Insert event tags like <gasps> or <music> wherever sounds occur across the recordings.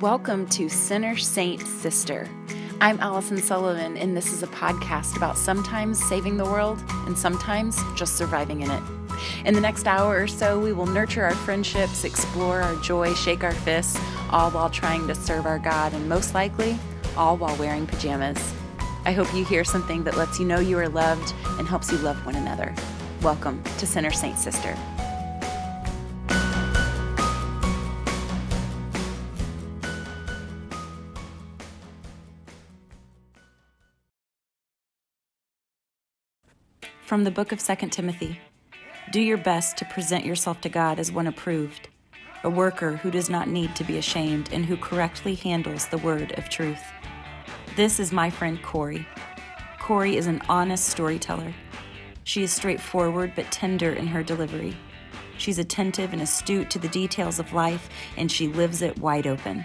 Welcome to Sinner, Saint, Sister. I'm Allison Sullivan, and this is a podcast about sometimes saving the world and sometimes just surviving in it. In the next hour or so, we will nurture our friendships, explore our joy, shake our fists, all while trying to serve our God, and most likely, all while wearing pajamas. I hope you hear something that lets you know you are loved and helps you love one another. Welcome to Sinner, Saint, Sister. From the book of 2 Timothy Do your best to present yourself to God as one approved, a worker who does not need to be ashamed and who correctly handles the word of truth. This is my friend Corey. Corey is an honest storyteller. She is straightforward but tender in her delivery. She's attentive and astute to the details of life, and she lives it wide open.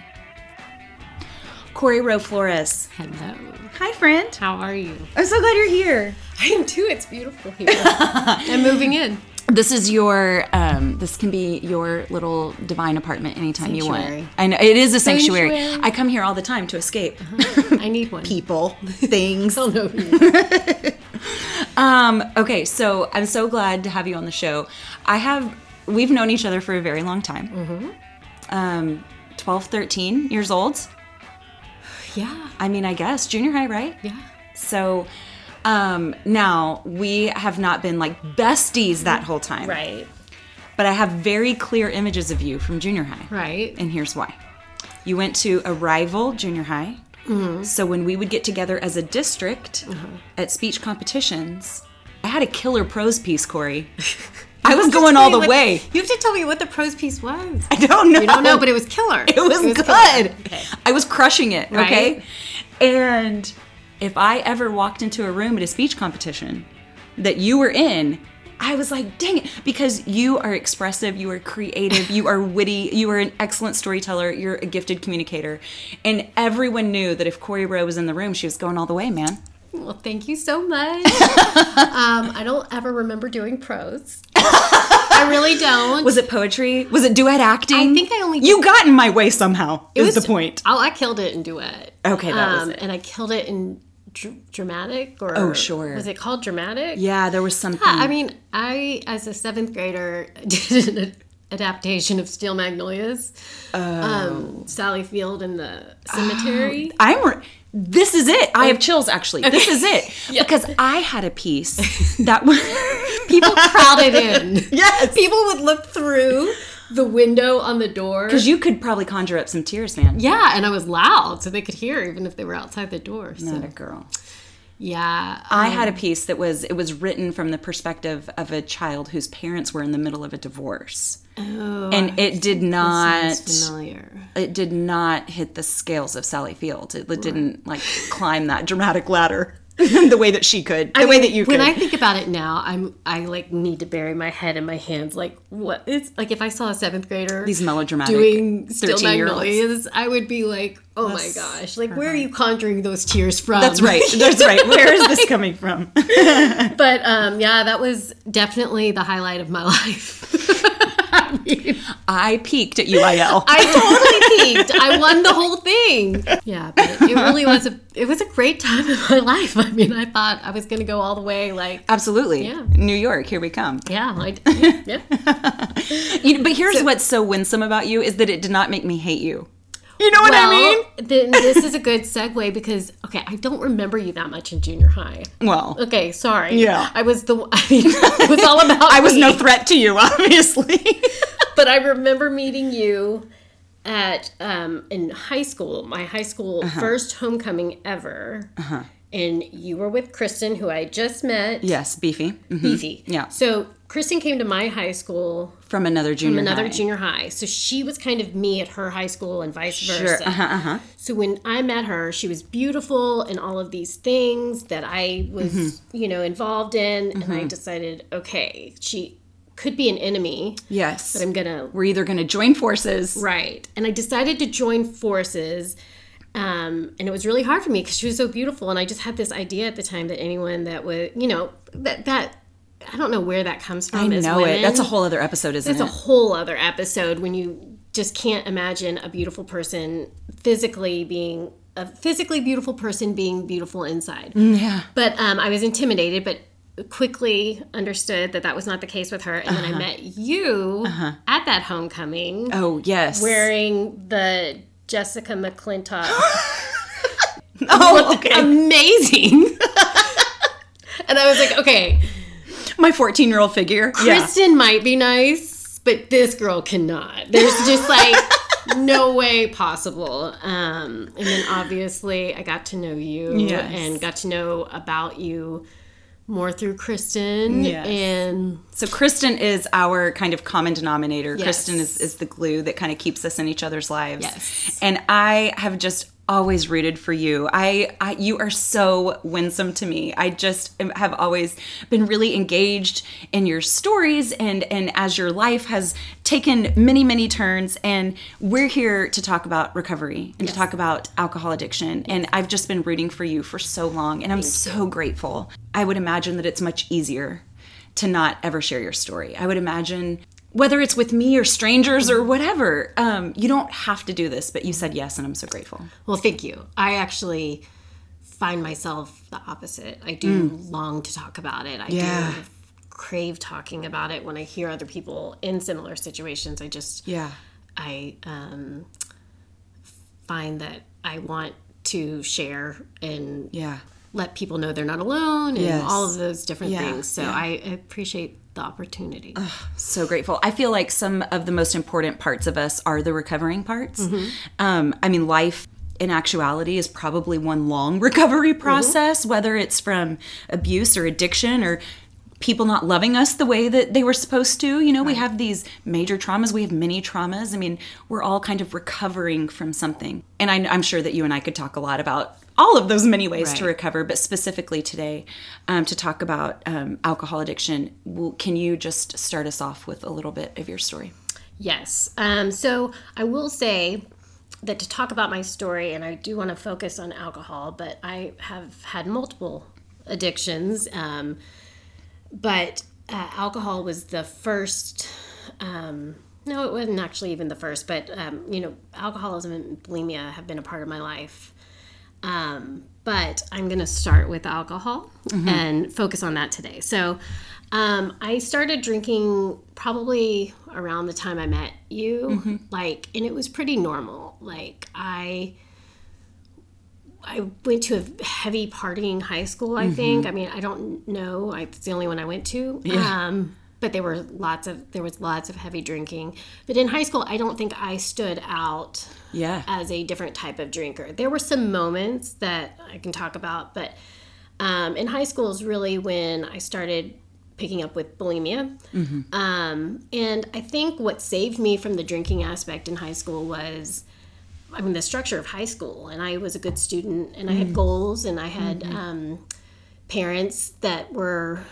Corey Rowe Flores. Hello. Hi, friend. How are you? I'm so glad you're here. I am too. It's beautiful here. <laughs> I'm moving in. This is your. Um, this can be your little divine apartment anytime you want. I know it is a sanctuary. Sanctuary. I come here all the time to escape I need one. people, things. <laughs> I don't know who you are. <laughs> Um, okay, so I'm so glad to have you on the show. I have. We've known each other for a very long time. Mm-hmm. Um, 12, 13 years old. Yeah. I mean, I guess junior high, right? Yeah. So um, now we have not been like besties that whole time. Right. But I have very clear images of you from junior high. Right. And here's why. You went to a rival junior high. So when we would get together as a district at speech competitions, I had a killer prose piece, Corey. <laughs> I was going all the What- way. You have to tell me what the prose piece was. I don't know. You don't know, but it was killer. It was, good. Okay. I was crushing it. Okay. And if I ever walked into a room at a speech competition that you were in, I was like, dang it, because you are expressive, you are creative, you are <laughs> witty, you are an excellent storyteller, you're a gifted communicator. And everyone knew that if Corey Rowe was in the room, she was going all the way, man. Well, thank you so much. <laughs> um, I don't ever remember doing prose. I really don't. Was it poetry? Was it duet acting? I think I only You got in my way somehow, It is was the point. Oh, I killed it in duet. Okay, that was um, it. And I killed it in dr- dramatic or Oh, sure. Was it called dramatic? Yeah, there was something. Yeah, I mean, I as a seventh grader <laughs> did adaptation of Steel Magnolias. Um, Sally Field in the cemetery. <gasps> I'm. re- This is it. I have chills. Actually, this is it <laughs> because I had a piece <laughs> that was People crowded in. <laughs> yes People would look through the window on the door. because you could probably conjure up some tears, man. yeah, and I was loud, so they could hear even if they were outside the door. So Not a girl. yeah, I had a piece that was it was written from the perspective of a child whose parents were in the middle of a divorce, oh, and it did not. familiar. It did not hit the scales of Sally Field. It, it didn't like climb that dramatic ladder <laughs> the way that she could. The way that you could. When I think about it now, I'm I like need to bury my head in my hands. Like what? It's like if I saw a seventh grader These melodramatic doing Steel 13-year-olds. Magnolias, I would be like, oh my gosh, like where are you conjuring those tears from? That's right. <laughs> That's right. Where is this coming from? <laughs> but um, yeah, that was definitely the highlight of my life. I <laughs> mean, I peaked at UIL. I totally peaked. I won the whole thing. Yeah, but it really was a it was a great time in my life. I mean, I thought I was gonna go all the way. Like, Absolutely. Yeah. New York, here we come. yeah, I, <laughs> yeah. You know, but here's what's so winsome about you is that it did not make me hate you. You know what I mean? then this is a good segue because okay, I don't remember you that much in junior high. Well, Okay, sorry. Yeah. I was the. <laughs> I mean, it was all about. I was me. no threat to you, obviously. <laughs> but I remember meeting you at um, in high school, my high school Uh-huh. first homecoming ever. And you were with Kristen, who I just met. yes, beefy. Mhm. Beefy. Yeah. So Kristen came to my high school From another junior from another high. junior high. So she was kind of me at her high school and vice Sure. versa. Uh-huh, uh-huh. So when I met her, she was beautiful and all of these things that I was, Mm-hmm. you know, involved in. And I decided, okay, she could be an enemy, Yes. but I'm gonna We're either going to join forces. right. And I decided to join forces. Um, and it was really hard for me because she was so beautiful, and I just had this idea at the time that anyone that would, you know, that that I don't know where that comes from. I know women. it. That's a whole other episode, isn't That's it? a whole other episode when you just can't imagine a beautiful person physically being a physically beautiful person being beautiful inside. Mm, yeah. But um, I was intimidated, but quickly understood that that was not the case with her. And then I uh-huh. met you uh-huh. at that homecoming Oh, yes. wearing the Jessica McClintock. <gasps> Oh, okay. Amazing. <laughs> and I was like, okay, My 14 year old figure. Yeah. Kristen might be nice, but this girl cannot. There's just like <laughs> no way possible. Um, and then obviously I got to know you Yes. and got to know about you more through Kristen. Yes. And So Kristen is our kind of common denominator. Yes. Kristen is, is the glue that kind of keeps us in each other's lives. Yes. And I have just always rooted for you. I, I you are so winsome to me. I just have always been really engaged in your stories and and as your life has taken many many turns and we're here to talk about recovery and to talk about alcohol addiction and I've just been rooting for you for so long and I'm so grateful. I would imagine that it's much easier to not ever share your story. I would imagine whether it's with me or strangers or whatever, um, you don't have to do this, but you said yes, and I'm so grateful. well, thank you. I actually find myself the opposite. I do long to talk about it. I Yeah. do crave talking about it when I hear other people in similar situations. I just Yeah. I um, find that I want to share and Yeah. let people know they're not alone and Yes. all of those different Yeah, things. So yeah. I appreciate the opportunity. So grateful. I feel like some of the most important parts of us are the recovering parts. Um, I mean, life in actuality is probably one long <laughs> recovery process, whether it's from abuse or addiction or people not loving us the way that they were supposed to. You know, we have these major traumas, we have many traumas. I mean, we're all kind of recovering from something. And I, I'm sure that you and I could talk a lot about all of those many ways to recover, but specifically today um, to talk about um, alcohol addiction. Well, can you just start us off with a little bit of your story? Yes. Um, so I will say that to talk about my story, and I do want to focus on alcohol, but I have had multiple addictions. Um, but uh, alcohol was the first. Um, no, it wasn't actually even the first, but um, you know, alcoholism and bulimia have been a part of my life. Um, but I'm going to start with alcohol and focus on that today. So, um, I started drinking probably around the time I met you, like, and it was pretty normal. Like, I. I went to a heavy partying high school, I think. I mean, I don't know. I, it's the only one I went to. Um, but there were lots of there was lots of heavy drinking. But in high school, I don't think I stood out Yeah. as a different type of drinker. There were some moments that I can talk about, but um, in high school is really when I started picking up with bulimia. Um, and I think what saved me from the drinking aspect in high school was. I mean, the structure of high school, and I was a good student, and I had goals, and I had um, parents that were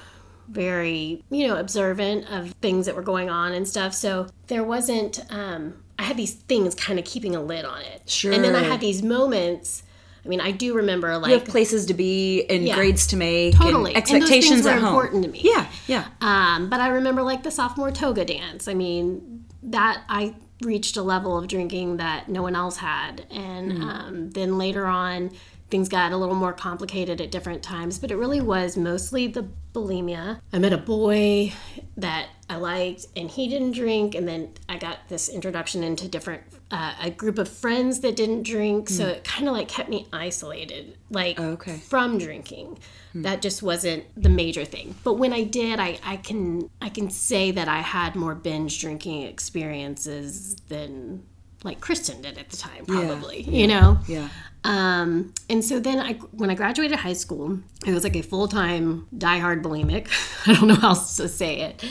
very, you know, observant of things that were going on and stuff. So there wasn't, um, I had these things kind of keeping a lid on it. Sure. And then I had these moments. I mean, I do remember like You have places to be and Yeah. grades to make Totally. and And expectations were at home. important to me. Yeah, yeah. Um, but I remember like the sophomore toga dance. I mean, that I reached a level of drinking that no one else had. And um, then later on, things got a little more complicated at different times. But it really was mostly the bulimia. I met a boy that I liked, and he didn't drink. And then I got this introduction into different, uh, a group of friends that didn't drink. So it kind of like kept me isolated, like Okay. from drinking. That just wasn't the major thing. But when I did, I, I can I can say that I had more binge drinking experiences than like Kristen did at the time, probably. You know? Yeah. Um, and so then I, when I graduated high school, I was like a full time diehard bulimic. <laughs> I don't know how else to say it.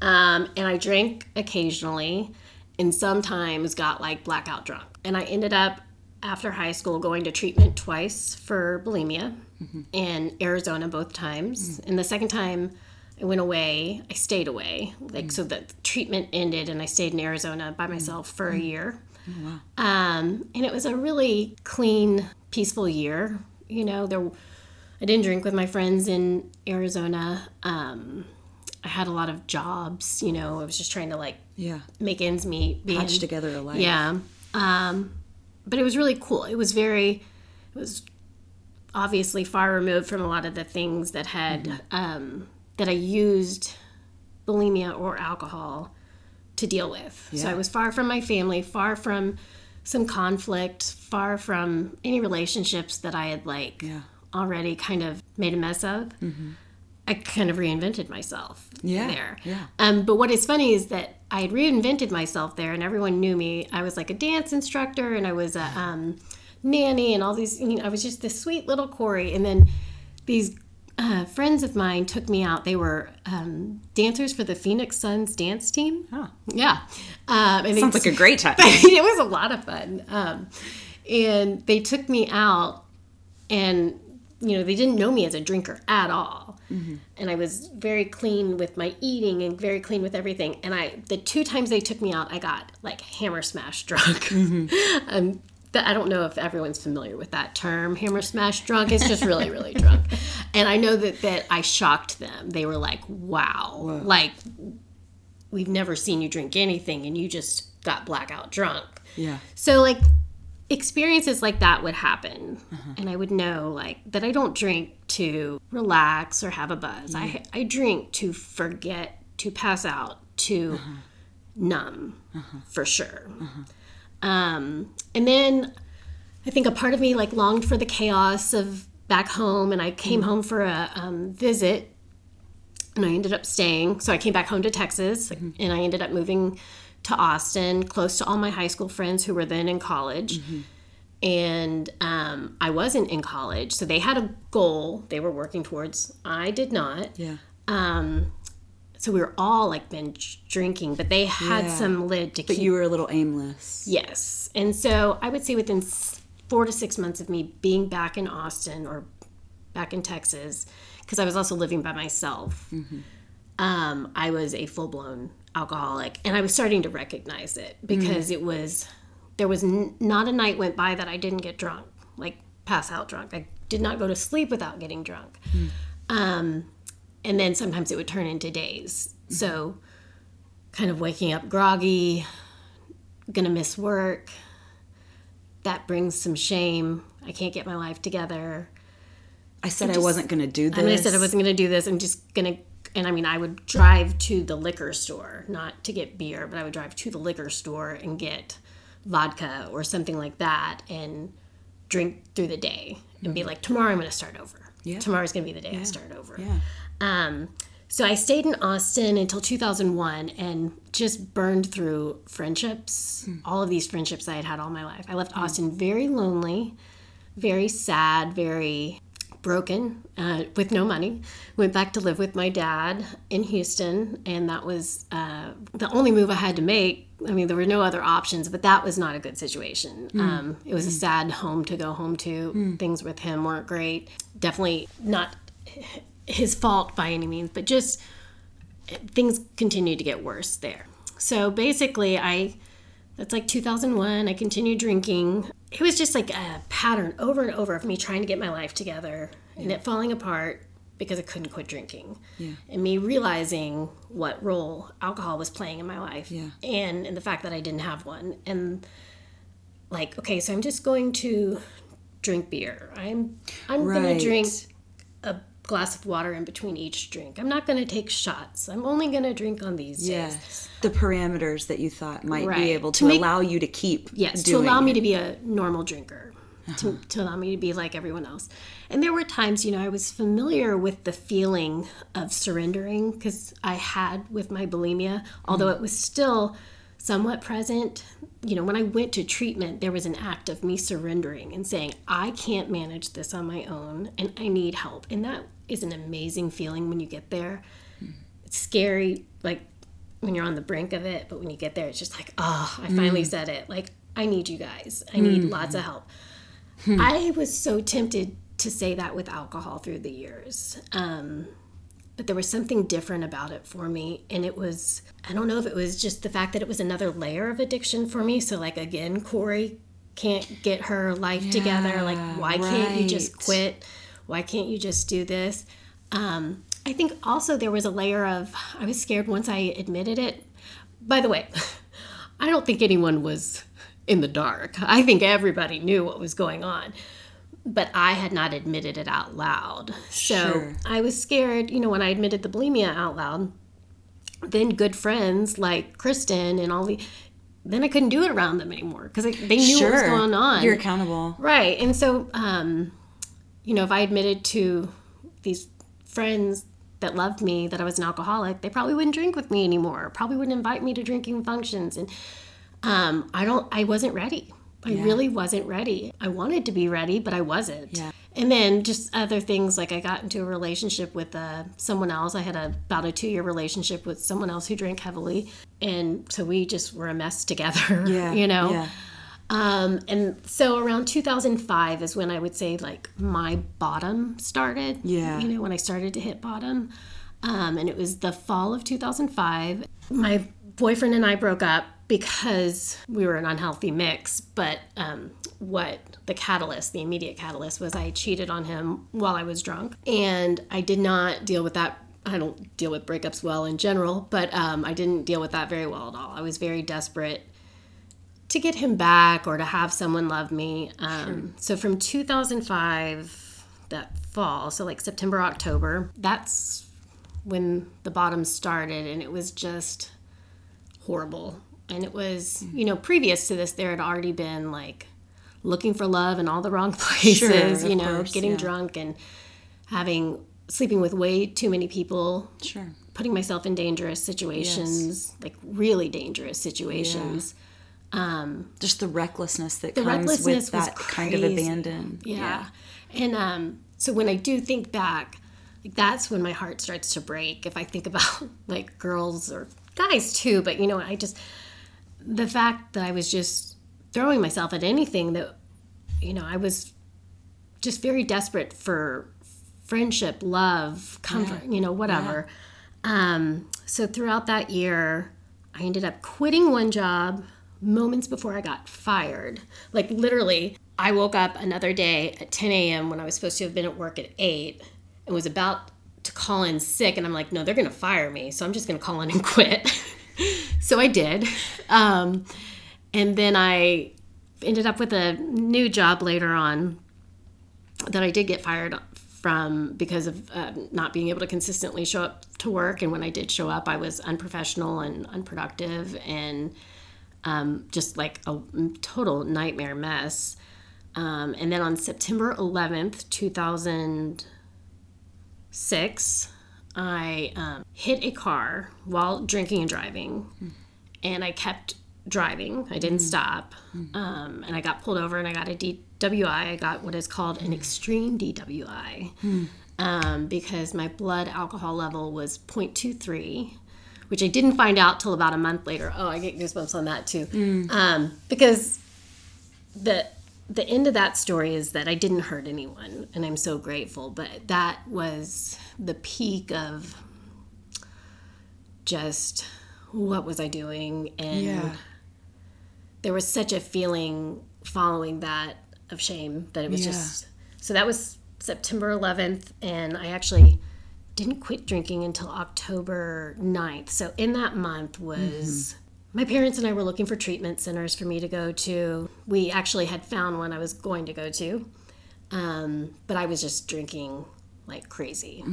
Um, and I drank occasionally and sometimes got like blackout drunk. And I ended up after high school going to treatment twice for bulimia mm-hmm. in Arizona both times. Mm. And the second time I went away, I stayed away. Like, mm. so the treatment ended and I stayed in Arizona by mm. myself for a year. Um, and it was a really clean, peaceful year. You know, there, I didn't drink with my friends in Arizona. Um, I had a lot of jobs. You know, I was just trying to like Yeah. make ends meet. Being, Patch together a life. Yeah. Um, but it was really cool. It was very, it was obviously far removed from a lot of the things that had, Mm-hmm. um, that I used bulimia or alcohol to deal with. So I was far from my family, far from some conflict, far from any relationships that I had like Yeah. already kind of made a mess of. I kind of reinvented myself Yeah, there. yeah. Um, but what is funny is that I had reinvented myself there, and everyone knew me. I was like a dance instructor, and I was a um, nanny, and all these. You know, I was just this sweet little Corey. And then these uh, friends of mine took me out. They were um, dancers for the Phoenix Suns dance team. Huh. Yeah, um, and they Sounds like a great <laughs> time. it was a lot of fun. Um, and they took me out, and you know they didn't know me as a drinker at all, and I was very clean with my eating and very clean with everything. And I the two times they took me out, I got like hammer smash drunk. <laughs> um, that I don't know if everyone's familiar with that term, hammer smash drunk. It's just really, really drunk. <laughs> And I know that that I shocked them. They were like, "Wow, like we've never seen you drink anything, and you just got blackout drunk." Yeah. So like experiences like that would happen uh-huh. and I would know like that I don't drink to relax or have a buzz. I I drink to forget, to pass out, to uh-huh. numb uh-huh. for sure. Um and then I think a part of me like longed for the chaos of back home and I came home for a um, visit and I ended up staying. So I came back home to Texas and I ended up moving to Austin, close to all my high school friends who were then in college. And um, I wasn't in college, so they had a goal they were working towards. I did not. Yeah. Um, so we were all like binge drinking, but they had Yeah. some lid to But keep. you were a little aimless. Yes. And so I would say within four to six months of me being back in Austin or back in Texas, because I was also living by myself, um, I was a full blown alcoholic. And I was starting to recognize it because it was, there was n- not a night went by that I didn't get drunk, like pass out drunk. I did not go to sleep without getting drunk. Um, and then sometimes it would turn into days. So, kind of waking up groggy, gonna miss work. That brings some shame. I can't get my life together. I said I wasn't going to do this. I mean, I said I wasn't gonna do this. I'm just gonna, and I mean, I would drive to the liquor store, not to get beer, but I would drive to the liquor store and get vodka or something like that and drink through the day and be mm-hmm. like, tomorrow I'm gonna start over. Yeah. Tomorrow's gonna be the day I start over. Yeah. Um, so I stayed in Austin until 2001 and just burned through friendships, all of these friendships I had had all my life. I left Austin very lonely, very sad, very broken, uh, with no money. Went back to live with my dad in Houston, and that was uh, the only move I had to make. I mean, there were no other options, but that was not a good situation. Um, it was a sad home to go home to. Things with him weren't great. Definitely not his fault by any means, but just things continued to get worse there. So basically, I that's like 2001. I continued drinking. It was just like a pattern over and over of me trying to get my life together and it falling apart because I couldn't quit drinking. Yeah. And me realizing what role alcohol was playing in my life Yeah. and and the fact that I didn't have one and like okay, so I'm just going to drink beer. I'm I'm gonna drink glass of water in between each drink. I'm not going to take shots. I'm only going to drink on these days. Yes. The parameters that you thought might Right. be able to, To make- allow you to keep. Yes, to allow me it. to be a normal drinker, uh-huh. to, to allow me to be like everyone else. And there were times, you know, I was familiar with the feeling of surrendering because I had with my bulimia, although mm-hmm. it was still somewhat present. You know, when I went to treatment, there was an act of me surrendering and saying, I can't manage this on my own and I need help. And that is an amazing feeling when you get there. It's scary, like when you're on the brink of it, but when you get there, it's just like, oh, I finally mm. said it. Like, I need you guys. I need mm. lots of help. Hmm. I was so tempted to say that with alcohol through the years. Um, but there was something different about it for me. And it was, I don't know if it was just the fact that it was another layer of addiction for me. So, like, again, Corey can't get her life together. Like, why can't you just quit? Why can't you just do this? Um, I think also there was a layer of, I was scared once I admitted it, by the way, <laughs> I don't think anyone was in the dark. I think everybody knew what was going on. But I had not admitted it out loud. So Sure. I was scared, you know, when I admitted the bulimia out loud, then good friends like Kristen and all the, then I couldn't do it around them anymore because they knew what was going on. You're accountable. Right. And so, um, you know, if I admitted to these friends that loved me that I was an alcoholic, they probably wouldn't drink with me anymore. Probably wouldn't invite me to drinking functions. And um, I don't. I wasn't ready. I really wasn't ready. I wanted to be ready, but I wasn't. Yeah. And then just other things like I got into a relationship with uh, someone else. I had a, about a two year relationship with someone else who drank heavily, and so we just were a mess together. <laughs> Yeah. You know. Yeah. Um, and so around 2005 is when I would say like my bottom started. Yeah. You know, when I started to hit bottom. Um, and it was the fall of 2005. My boyfriend and I broke up because we were an unhealthy mix. But um, what the catalyst, the immediate catalyst, was I cheated on him while I was drunk. And I did not deal with that. I don't deal with breakups well in general, but um, I didn't deal with that very well at all. I was very desperate to get him back or to have someone love me. Um, So from 2005, that fall, so like September, October, that's when the bottom started, and it was just horrible. And it was, you know, previous to this, there had already been like looking for love in all the wrong <laughs> places, of you know, course, getting yeah. drunk and having sleeping with way too many people Sure. putting myself in dangerous situations, like really dangerous situations. Um, Just the recklessness that the comes recklessness with that kind of abandon. Yeah. And um, so when I do think back, like that's when my heart starts to break. If I think <laughs> about like girls or guys too, but you know, I just the fact that I was just throwing myself at anything that you know, I was just very desperate for friendship, love, comfort, you know, whatever. Um, so throughout that year, I ended up quitting one job moments before I got fired. Like literally, I woke up another day at 10 a.m. when I was supposed to have been at work at 8 and was about to call in sick. And I'm like, no, they're going to fire me. So I'm just going to call in and <laughs> quit. so I did. Um, and then I ended up with a new job later on that I did get fired from because of uh, not being able to consistently show up to work. And when I did show up, I was unprofessional and unproductive and um, just like a total nightmare mess. Um, and then on September 11th, 2006, I um, hit a car while drinking and driving. And I kept driving. I didn't stop. Um, and I got pulled over and I got a DWI. I got what is called an extreme DWI um, because my blood alcohol level was 0.23, which I didn't find out till about a month later. Oh, I get goosebumps on that too. Um, because the the end of that story is that I didn't hurt anyone, and I'm so grateful. But that was the peak of just what was I doing, and Yeah. there was such a feeling following that of shame that it was Yeah. just so that was September 11th and I actually didn't quit drinking until October 9th. So in that month was my parents and I were looking for treatment centers for me to go to. We actually had found one I was going to go to. Um, but I was just drinking like crazy.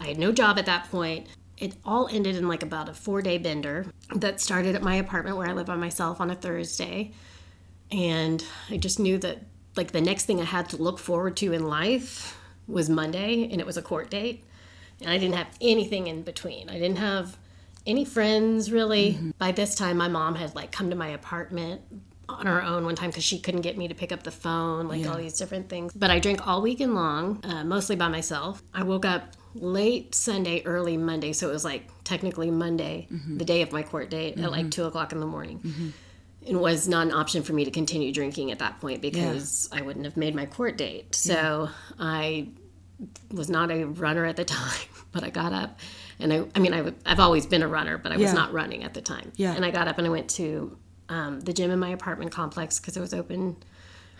I had no job at that point. It all ended in like about a four day bender that started at my apartment where I live by myself on a Thursday. And I just knew that like the next thing I had to look forward to in life was Monday and it was a court date. And I didn't have anything in between. I didn't have any friends really. Mm-hmm. By this time, my mom had like come to my apartment on her own one time because she couldn't get me to pick up the phone, like all these different things. But I drank all weekend long, uh, mostly by myself. I woke up late Sunday, early Monday, so it was like technically Monday, mm-hmm. the day of my court date, at like mm-hmm. two o'clock in the morning. It was not an option for me to continue drinking at that point because I wouldn't have made my court date. So I was not a runner at the <laughs> time, but I got up and I, I mean, I, w- I've always been a runner, but I was Yeah. not running at the time. Yeah. And I got up and I went to um, the gym in my apartment complex because it was open.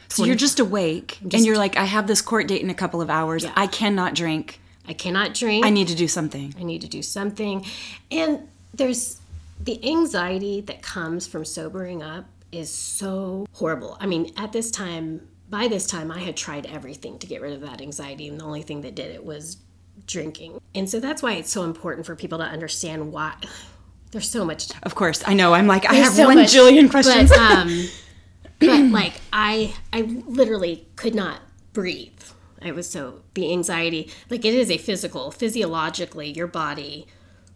So you're just awake and you're like, I have this court date in a couple of hours. Yeah. I cannot drink. I cannot drink. I need to do something. I need to do something. And there's the anxiety that comes from sobering up is so horrible. I mean, at this time, by this time, I had tried everything to get rid of that anxiety, and the only thing that did it was drinking. And so that's why it's so important for people to understand why. <sighs> There's so much. Of course, I know. I'm like, I have so one much, jillion questions. But, um, <laughs> but like, I, I literally could not breathe. I was so the anxiety. Like, it is a physical, physiologically, your body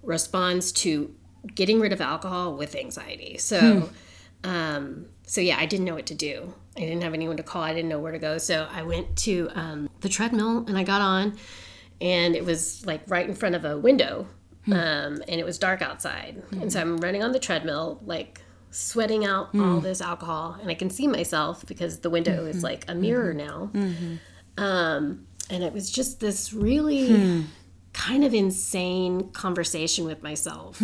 responds to getting rid of alcohol with anxiety. So, um, so yeah, I didn't know what to do. I didn't have anyone to call. I didn't know where to go. So I went to um, the treadmill and I got on, and it was like right in front of a window, hmm. um, and it was dark outside. Hmm. And so I'm running on the treadmill, like sweating out hmm. all this alcohol, and I can see myself because the window is like a mirror now. Um, and it was just this really kind of insane conversation with myself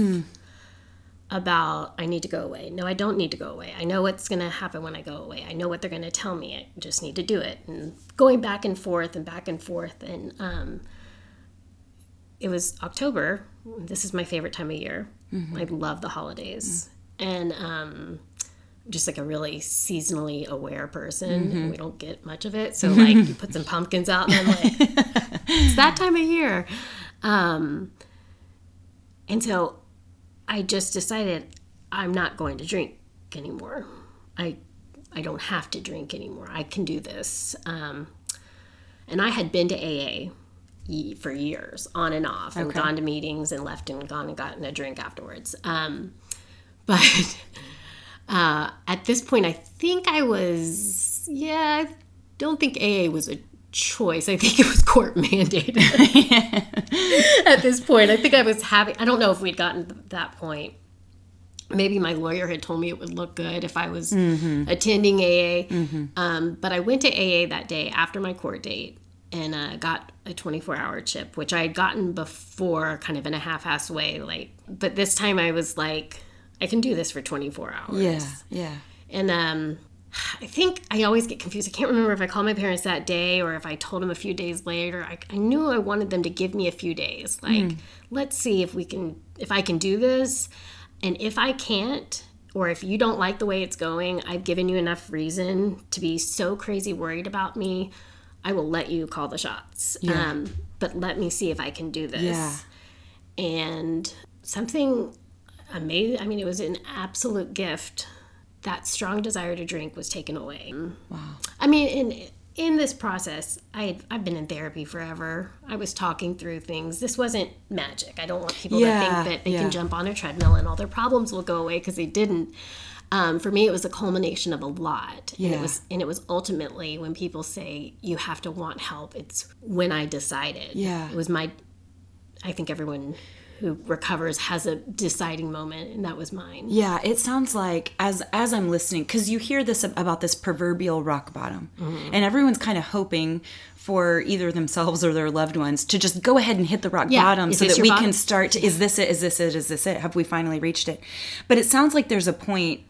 about I need to go away. No, I don't need to go away. I know what's going to happen when I go away. I know what they're going to tell me. I just need to do it. And going back and forth and back and forth. And um, it was October. This is my favorite time of year. I love the holidays. And um, just like a really seasonally aware person. And we don't get much of it. So, like, you put some <laughs> pumpkins out, and I'm like, it's that time of year. Um, and so I just decided I'm not going to drink anymore. I I don't have to drink anymore. I can do this. Um, and I had been to AA for years, on and off, and Okay. gone to meetings and left and gone and gotten a drink afterwards. Um, <laughs> but uh, at this point, I think I was yeah. I don't think AA was a choice. I think it was court <laughs> mandated <laughs> at this point. I think I was having, I don't know if we'd gotten to that point. Maybe my lawyer had told me it would look good if I was attending AA. Um, but I went to AA that day after my court date and uh, got a 24 hour chip, which I had gotten before kind of in a half ass way. Like, but this time I was like, I can do this for 24 hours. yeah, yeah. And um, I think I always get confused. I can't remember if I called my parents that day or if I told them a few days later. I, I knew I wanted them to give me a few days. Like, let's see if we can, if I can do this. And if I can't, or if you don't like the way it's going, I've given you enough reason to be so crazy worried about me. I will let you call the shots. Um, but let me see if I can do this. Yeah. and something amazing i mean it was an absolute gift. That strong desire to drink was taken away. Wow. I mean in in this process I, i've been in therapy forever. I was talking through things. This wasn't magic. I don't want people Yeah, to think that they yeah. can jump on a treadmill and all their problems will go away because they didn't um, for me it was a culmination of a lot and it was and it was ultimately when people say you have to want help it's when i decided Yeah. it was my I think everyone who recovers has a deciding moment, and that was mine. Yeah, it sounds like as as I'm listening cuz you hear this about this proverbial rock bottom. And everyone's kind of hoping for either themselves or their loved ones to just go ahead and hit the rock Yeah. bottom Is so that we bottom? can start to, is this it is this it is this it have we finally reached it. But it sounds like there's a point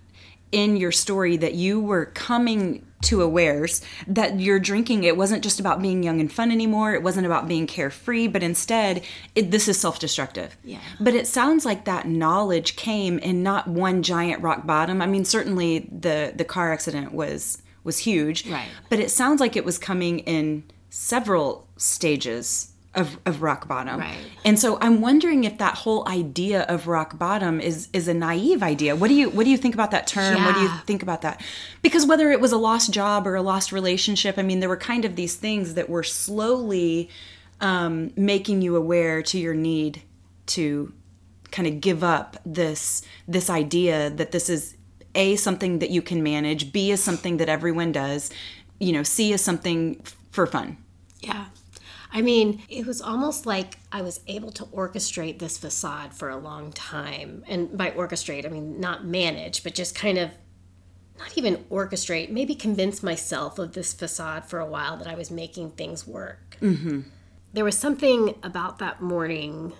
in your story that you were coming to awares that your drinking it wasn't just about being young and fun anymore it wasn't about being carefree but instead it, this is self-destructive Yeah. but it sounds like that knowledge came in not one giant rock bottom i mean certainly the the car accident was was huge Right. but it sounds like it was coming in several stages of, of rock bottom. Right. and so i'm wondering if that whole idea of rock bottom is is a naive idea. What do you what do you think about that term? What do you think about that? Because whether it was a lost job or a lost relationship i mean there were kind of these things that were slowly um, making you aware to your need to kind of give up this this idea that this is a something that you can manage b is something that everyone does you know c is something f- for fun. Yeah. I mean, it was almost like I was able to orchestrate this facade for a long time. And by orchestrate, I mean not manage, but just kind of not even orchestrate, maybe convince myself of this facade for a while that I was making things work. Mm-hmm. There was something about that morning.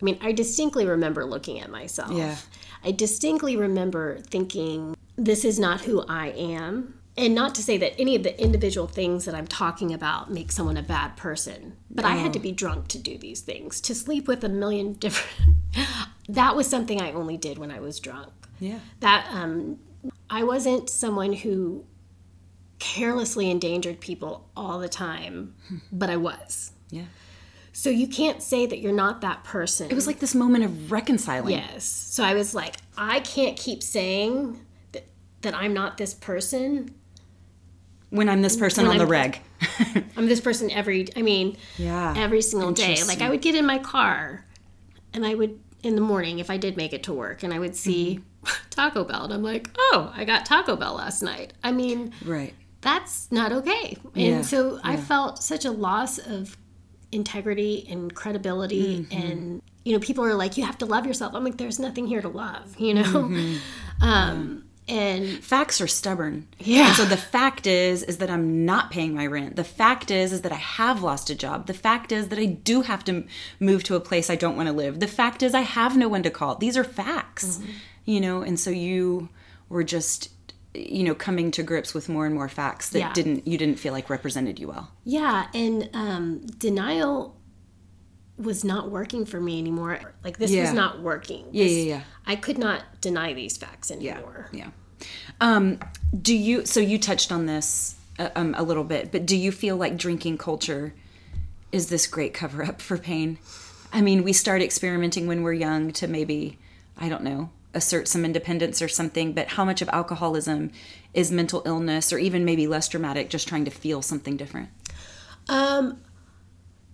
I mean, I distinctly remember looking at myself. Yeah. I distinctly remember thinking, this is not who I am. And not to say that any of the individual things that I'm talking about make someone a bad person, but I had to be drunk to do these things, to sleep with a million <laughs> different. that was something I only did when I was drunk. Yeah. That um, I wasn't someone who carelessly endangered people all the time, but I was. Yeah. So you can't say that you're not that person. It was like this moment of reconciling. yes. So I was like, I can't keep saying that that I'm not this person. When I'm this person When on the I'm- reg. <laughs> I'm this person every. I mean, Yeah. every single day. Like I would get in my car, and I would in the morning if I did make it to work, and I would see <laughs> Taco Bell, and I'm like, oh, I got Taco Bell last night. I mean, right. that's not okay. And Yeah, so I felt such a loss of integrity and credibility Mm-hmm. and you know people are like you have to love yourself i'm like there's nothing here to love you know Mm-hmm. <laughs> um and Facts are stubborn. Yeah. And so the fact is is that I'm not paying my rent. The fact is is that I have lost a job. The fact is that I do have to move to a place I don't want to live. The fact is I have no one to call. These are facts. Mm-hmm. You know, and so you were just you know coming to grips with more and more facts that Yeah. didn't you didn't feel like represented you well. yeah and um denial was not working for me anymore like this Yeah. was not working Yeah, This- yeah, yeah. i could not deny these facts anymore Yeah. Um, do you? So you touched on this uh, um, a little bit, but do you feel like drinking culture is this great cover up for pain? I mean, we start experimenting when we're young to maybe, I don't know, assert some independence or something. But how much of alcoholism is mental illness, or even maybe less dramatic, just trying to feel something different? Um,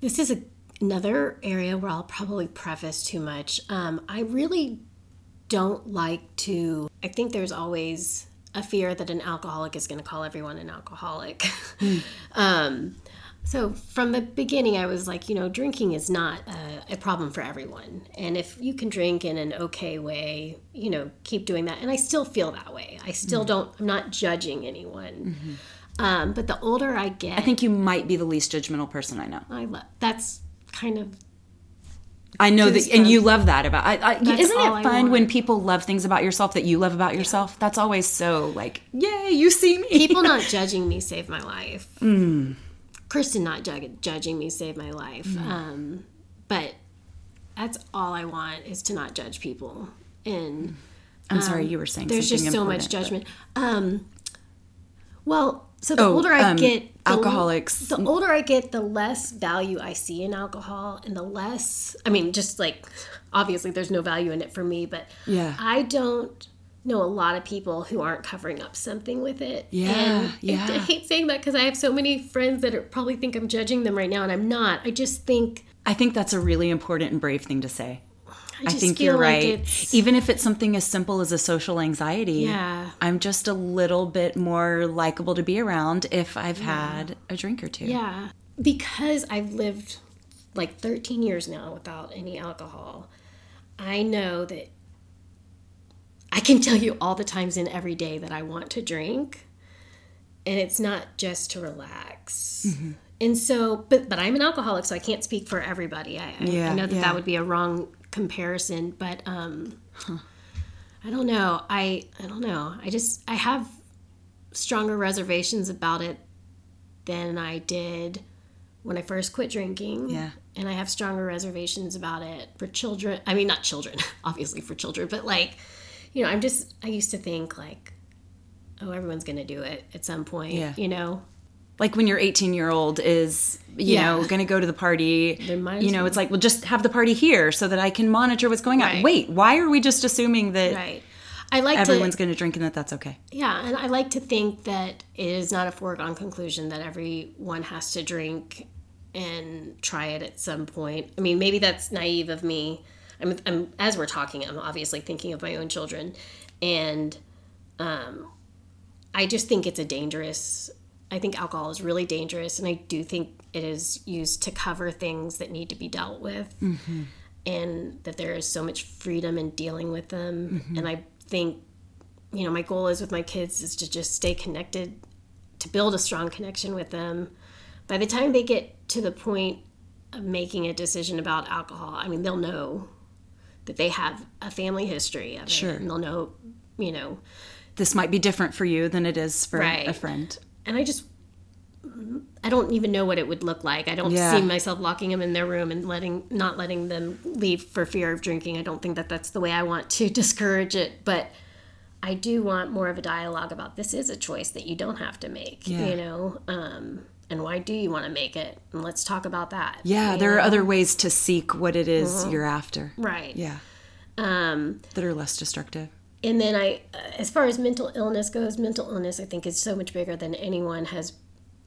this is a, another area where I'll probably preface too much. Um, I really don't like to. I think there's always a fear that an alcoholic is going to call everyone an alcoholic. <laughs> um, so from the beginning, I was like, you know, drinking is not a, a problem for everyone, and if you can drink in an okay way, you know, keep doing that. And I still feel that way. I still don't. I'm not judging anyone. Um, but the older I get, I think you might be the least judgmental person I know. I love that's kind of I know that, and you love that about. I, I, isn't it fun when people love things about yourself that you love about yourself? That's always so like, yay, you see me. people not <laughs> judging me saved my life. Mm. Kristen not ju- judging me saved my life. Um, but that's all I want is to not judge people. And I'm sorry, you were saying there's just so much important, but- judgment. Um, well, so the Oh, older I um, get, the, alcoholics. The older I get, the less value I see in alcohol, and the less. I mean, just like obviously, there's no value in it for me, but Yeah. I don't know a lot of people who aren't covering up something with it. Yeah, and I- yeah. I, hate saying that because I have so many friends that are, probably think I'm judging them right now, and I'm not. I just think I think that's a really important and brave thing to say. I, I, think you're like right. it's- Even if it's something as simple as a social anxiety, Yeah. I'm just a little bit more likable to be around if I've had a drink or two. Yeah. Because I've lived like 13 years now without any alcohol, I know that I can tell you all the times in every day that I want to drink. And it's not just to relax. Mm-hmm. And so, but but I'm an alcoholic, so I can't speak for everybody. I, I- Yeah, I know that yeah. that would be a wrong comparison, but um, I don't know. I I don't know. I just I have stronger reservations about it than I did when I first quit drinking. Yeah. And I have stronger reservations about it for children. I mean, not children, <laughs> obviously for children, but like, you know, I'm just, I used to think like, oh, everyone's going to do it at some point, Yeah. you know? Like when your 18 year old is, you Yeah. know, going to go to the party, you know, well. it's like, well, just have the party here so that I can monitor what's going on. Wait, why are we just assuming that Right. I like everyone's going to drink and that that's okay? yeah, and I like to think that it is not a foregone conclusion that everyone has to drink and try it at some point. I mean, maybe that's naive of me. I'm, I'm as we're talking, I'm obviously thinking of my own children, and um, I just think it's a dangerous. I think alcohol is really dangerous, and I do think it is used to cover things that need to be dealt with, mm-hmm. and that there is so much freedom in dealing with them. Mm-hmm. And I think, you know, my goal is with my kids is to just stay connected, to build a strong connection with them. By the time they get to the point of making a decision about alcohol, I mean, they'll know that they have a family history of Sure. it, and they'll know, you know, This might be different for you than it is for Right. a friend. And I just I don't even know what it would look like. I don't Yeah. see myself locking them in their room and letting not letting them leave for fear of drinking. I don't think that that's the way I want to <laughs> discourage it, but I do want more of a dialogue about this is a choice that you don't have to make, Yeah. you know. Um, and why do you want to make it? And let's talk about that. Yeah, there are other ways to seek what it is you're after. right. Yeah, Um, that are less destructive. And then I, as far as mental illness goes, mental illness I think is so much bigger than anyone has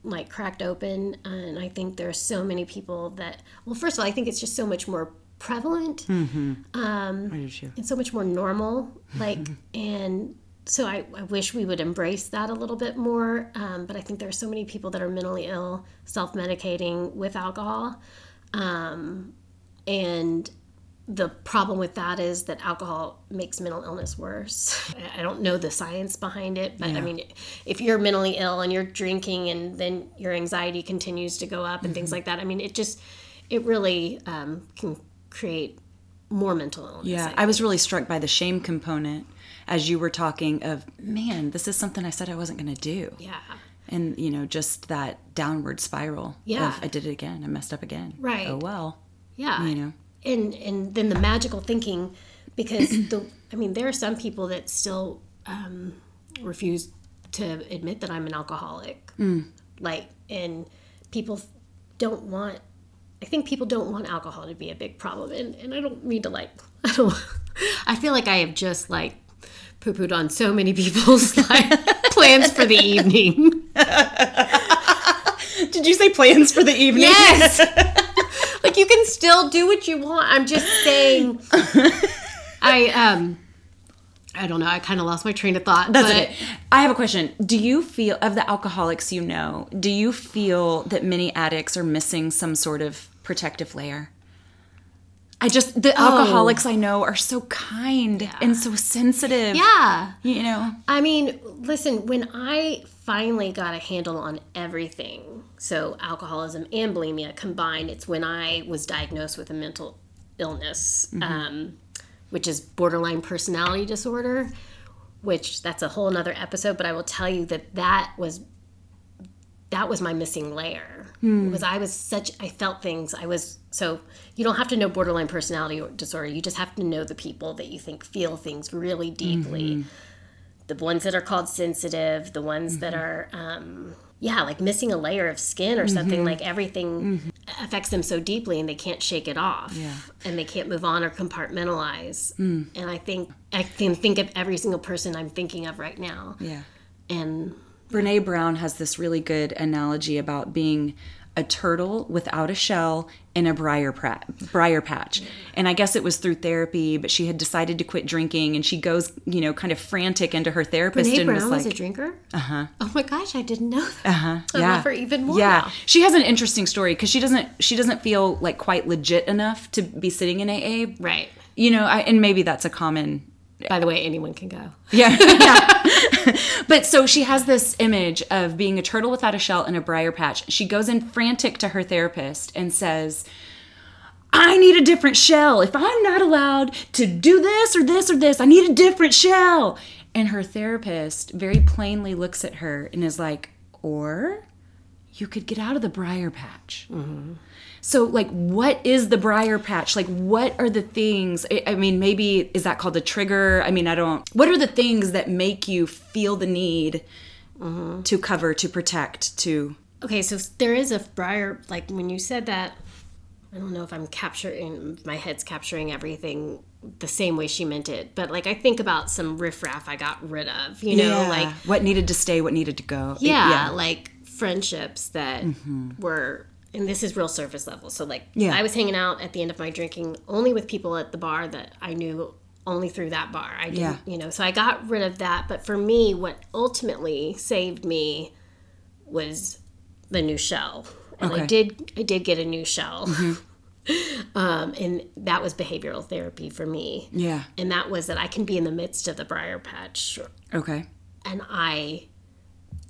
like cracked open. And I think there are so many people that, well, first of all, I think it's just so much more prevalent do too. and so much more normal. Like, and so I, I wish we would embrace that a little bit more. Um, but I think there are so many people that are mentally ill, self medicating with alcohol. Um, and the problem with that is that alcohol makes mental illness worse. I- I don't know the science behind it, but I mean, if you're mentally ill and you're drinking and then your anxiety continues to go up and things like that, I mean, it just, it really um, can create more mental illness. Yeah, I was really struck by the shame component as you were talking of, man, this is something I said I wasn't going to do. yeah. And, you know, just that downward spiral Yeah. of I did it again. I messed up again. Right. Oh, well. Yeah. You know. And and then the magical thinking, because <clears throat> the I mean there are some people that still um, refuse to admit that I'm an alcoholic. Like and people don't want. I think people don't want alcohol to be a big problem, and, and I don't mean to like. <laughs> I don't. I feel like I have just like poo pooed on so many people's <laughs> like plans for the evening. <laughs> Did you say plans for the evening? Yes. Like you can still do what you want. I'm just saying. <laughs> I um. I don't know. I kind of lost my train of thought. That's but it. I have a question. Do you feel, of the alcoholics you know, do you feel that many addicts are missing some sort of protective layer? I just, the alcoholics I know are so kind and so sensitive. Yeah. You know? I mean, listen, when I finally got a handle on everything, so alcoholism and bulimia combined, it's when I was diagnosed with a mental illness, mm-hmm. um, which is borderline personality disorder, which that's a whole nother episode, but I will tell you that that was that was my missing layer. Hmm. Because I was such I felt things I was so you don't have to know borderline personality disorder you just have to know the people that you think feel things really deeply mm-hmm. The ones that are called sensitive the ones that mm-hmm. are um, yeah like missing a layer of skin or something mm-hmm. like everything mm-hmm. affects them so deeply and they can't shake it off and they can't move on or compartmentalize. Mm. And I think I can think of every single person I'm thinking of right now. Yeah. and Brene Brown has this really good analogy about being a turtle without a shell in a briar, pra- briar patch. And I guess it was through therapy, but she had decided to quit drinking and she goes, you know, kind of frantic into her therapist Brene and Brown was was, like, a drinker. Uh huh. Oh my gosh, I didn't know that. <laughs> Uh huh. I yeah. love her even more. Yeah. now. She has an interesting story because she doesn't she doesn't feel like quite legit enough to be sitting in AA. Right. You know, I, and maybe that's a common By the way, anyone can go. Yeah. yeah. <laughs> <laughs> but so she has this image of being a turtle without a shell in a briar patch. She goes in frantic to her therapist and says, I need a different shell. If I'm not allowed to do this or this or this, I need a different shell. And her therapist very plainly looks at her and is like, or you could get out of the briar patch. Mm-hmm. So, like, what is the briar patch? Like, what are the things? I- I mean, maybe is that called a trigger? I mean, I don't. What are the things that make you feel the need mm-hmm. to cover, to protect, to. Okay, so there is a briar. Like when you said that, I don't know if I'm capturing my head's capturing everything the same way she meant it, but like I think about some riffraff I got rid of. You know, like what needed to stay, what needed to go. yeah, like friendships that mm-hmm. were and this is real surface level so like Yeah. i was hanging out at the end of my drinking only with people at the bar that i knew only through that bar i didn't Yeah. you know so i got rid of that but for me what ultimately saved me was the new shell and i did i did get a new shell <laughs> um, and that was behavioral therapy for me Yeah. and that was that i can be in the midst of the briar patch Okay. and I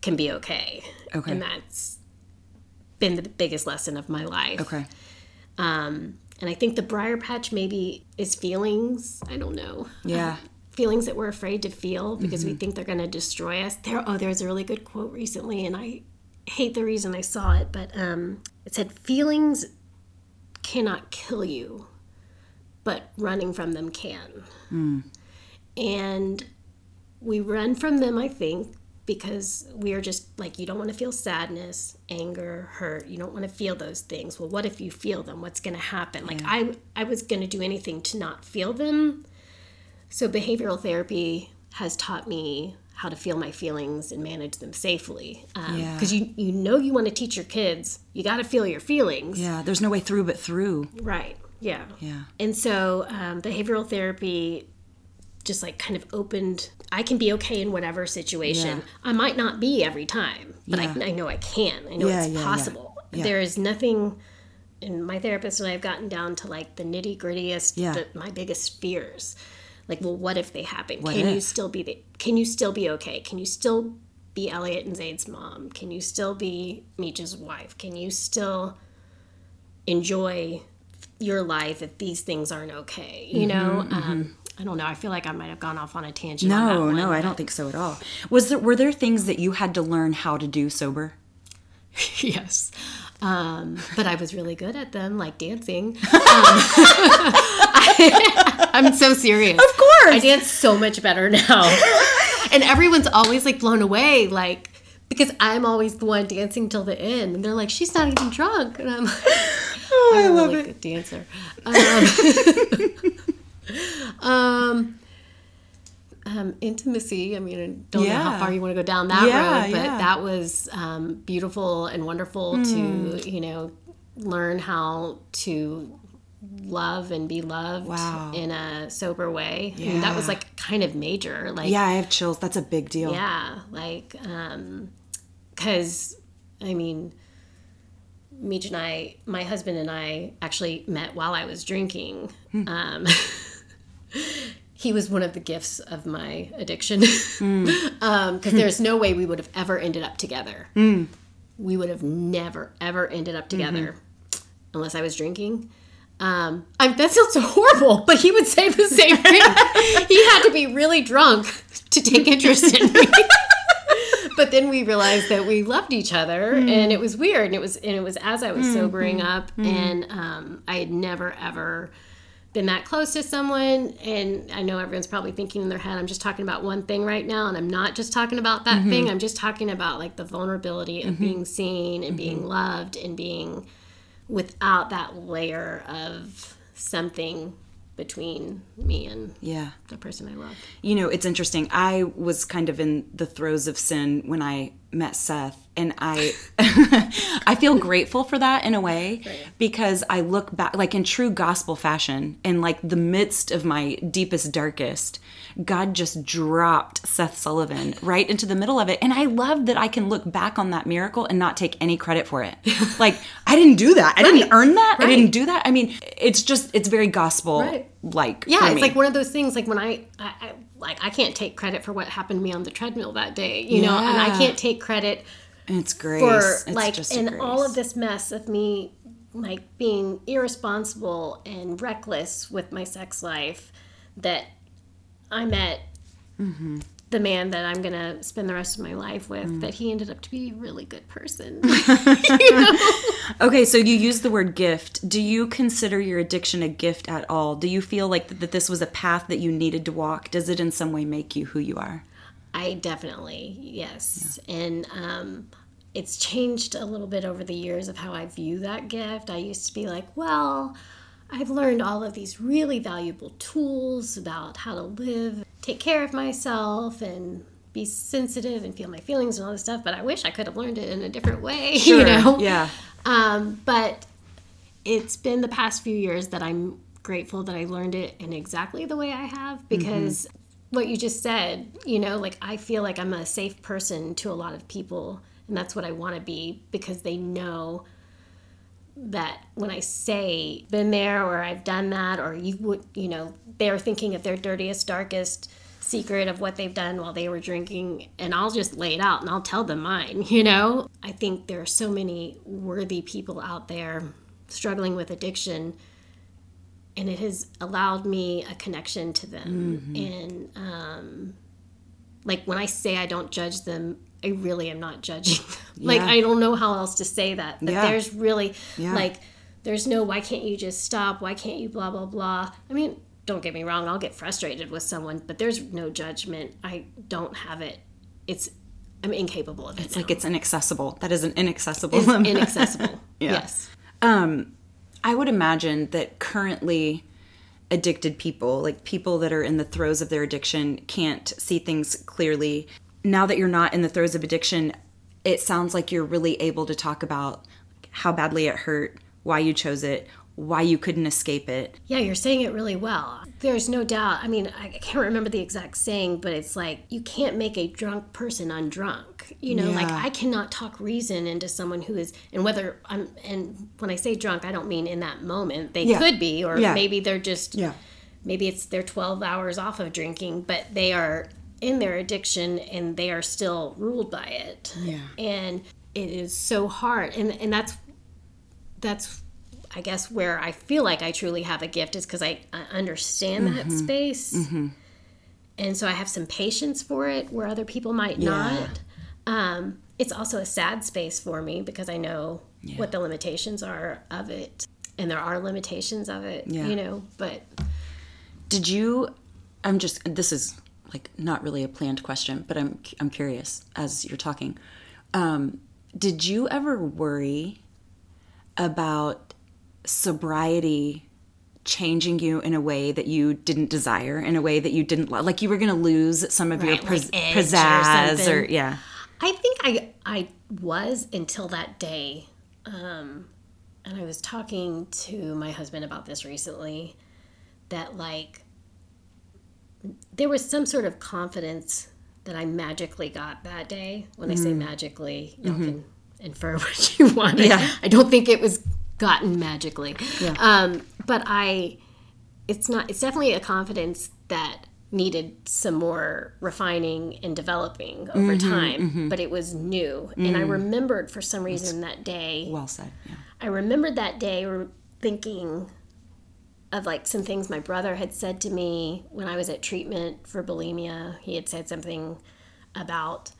can be okay. Okay. And that's been the biggest lesson of my life. Okay. Um, and I think the briar patch maybe is feelings. I don't know. Yeah. Feelings that we're afraid to feel because Mm-hmm. we think they're going to destroy us. There, oh, there was a really good quote recently, and I, hate the reason I saw it, but um, it said feelings cannot kill you, but running from them can. And we run from them, I think, because we are just like, you don't want to feel sadness, anger, hurt. You don't want to feel those things. Well, what if you feel them? What's going to happen? Like, I, I was going to do anything to not feel them. So, behavioral therapy has taught me how to feel my feelings and manage them safely. Because Yeah. you, you know, you want to teach your kids, you got to feel your feelings. Yeah, there's no way through but through. Right. Yeah. Yeah. And so um, behavioral therapy just like kind of opened, I can be okay in whatever situation. Yeah. I might not be every time, but Yeah. I, I know I can. I know Yeah, it's possible. There is nothing, and my therapist and I have gotten down to like the nitty grittiest, Yeah. the, my biggest fears. Like, well, what if they happen? What can you still be the, can you still be okay? Can you still be Elliot and Zaid's mom? Can you still be Meech's wife? Can you still enjoy your life if these things aren't okay? You know, um, I don't know. I feel like I might have gone off on a tangent. No, one, no, I don't think so at all. Was there were there things that you had to learn how to do sober? <laughs> yes. Um, but I was really good at them, like dancing. <laughs> Um, <laughs> I, am so serious. Of course. I dance so much better now. and everyone's always like blown away, like, because I'm always the one dancing till the end. And they're like, she's not even drunk. And I'm like, Oh, I'm a really good dancer. Um, <laughs> um, um, intimacy. I mean, I don't know how far you want to go down that Yeah, road, but yeah. that was um, beautiful and wonderful Hmm. to, you know, learn how to love and be loved Wow. in a sober way. I mean, that was like kind of major. Like, Yeah, I have chills. That's a big deal. yeah, like, um, cause I mean, Meech and I, my husband and I actually met while I was drinking. Hmm. Um, <laughs> he was one of the gifts of my addiction. Hmm. <laughs> um, cause there's no way we would have ever ended up together. Hmm. We would have never, ever ended up together Mm-hmm. unless I was drinking. Um, I, that sounds so horrible, but he would say the same thing. <laughs> he had to be really drunk to take interest in me. <laughs> but then we realized that we loved each other, and it was weird. And it was, and it was as I was sobering up, and um, I had never ever been that close to someone. And I know everyone's probably thinking in their head, I'm just talking about one thing right now, and I'm not just talking about that mm-hmm. thing. I'm just talking about like the vulnerability of mm-hmm. being seen and being mm-hmm. loved and being without that layer of something between me and Yeah. the person I love. You know, it's interesting. I was kind of in the throes of sin when I met Seth, and I <laughs> I feel grateful for that in a way because I look back like in true gospel fashion in like the midst of my deepest darkest, God just dropped Seth Sullivan right into the middle of it, and I love that I can look back on that miracle and not take any credit for it. <laughs> like I didn't do that. I didn't earn that. I didn't do that. I mean, it's just it's very gospel Right. Like Yeah, it's like one of those things. Like when I, I, I, like I can't take credit for what happened to me on the treadmill that day, you know, and I can't take credit It's grace. for it's like in all of this mess of me like being irresponsible and reckless with my sex life that I met Mm-hmm. The man that I'm gonna spend the rest of my life with. Mm. That he ended up to be a really good person. <laughs> <laughs> Okay, so you use the word gift. Do you consider your addiction a gift at all? Do you feel like that this was a path that you needed to walk? Does it in some way make you who you are? I definitely yes, and um, it's changed a little bit over the years of how I view that gift. I used to be like, well, I've learned all of these really valuable tools about how to live, take care of myself, and be sensitive and feel my feelings and all this stuff. But I wish I could have learned it in a different way, <laughs> you know. Yeah. Um, but it's been the past few years that I'm grateful that I learned it in exactly the way I have because what you just said, you know, like I feel like I'm a safe person to a lot of people, and that's what I want to be because they know that when I say been there or I've done that or you would, you know, they're thinking of their dirtiest, darkest secret of what they've done while they were drinking and I'll just lay it out and I'll tell them mine, <laughs> you know? I think there are so many worthy people out there struggling with addiction and it has allowed me a connection to them and um like when I say I don't judge them I really am not judging. <laughs> like Yeah. I don't know how else to say that. But Yeah. there's really Yeah. like there's no why can't you just stop? Why can't you blah blah blah? I mean, don't get me wrong, I'll get frustrated with someone, but there's no judgment. I don't have it. It's I'm incapable of it. It's like it's inaccessible. That is an inaccessible it's limit. <laughs> inaccessible. <laughs> Yes. Um, I would imagine that currently addicted people, like people that are in the throes of their addiction, can't see things clearly. Now that you're not in the throes of addiction, it sounds like you're really able to talk about how badly it hurt, why you chose it, why you couldn't escape it. Yeah, you're saying it really well. There's no doubt. I mean, I can't remember the exact saying, but it's like you can't make a drunk person undrunk. You know, like I cannot talk reason into someone who is, and whether I'm, and when I say drunk, I don't mean in that moment. They Yeah. could be, or Yeah. maybe they're just, Yeah. maybe it's they're 12 hours off of drinking, but they are in their addiction and they are still ruled by it. Yeah. And it is so hard. And, and that's, that's I guess where I feel like I truly have a gift is because I, I understand that Mm-hmm. space. And so I have some patience for it where other people might not. Um, it's also a sad space for me because I know what the limitations are of it. And there are limitations of it, Yeah. you know, but Did you? I'm just. This is like not really a planned question, but I'm I'm curious as you're talking. Um, did you ever worry about sobriety changing you in a way that you didn't desire, in a way that you didn't lo- like? You were going to lose some of your Right, like pizz- edge or or, yeah, I think I I was until that day, um, and I was talking to my husband about this recently. That like there was some sort of confidence that I magically got that day. When I say mm-hmm. magically, you mm-hmm. can infer <laughs> what you want. Yeah. I, don't think it was gotten magically. Um, but I, it's not. It's definitely a confidence that needed some more refining and developing over mm-hmm. time. But it was new, and I mm. remembered for some reason that day. well said, yeah, I remembered that day thinking of like some things my brother had said to me when I was at treatment for bulimia. He had said something about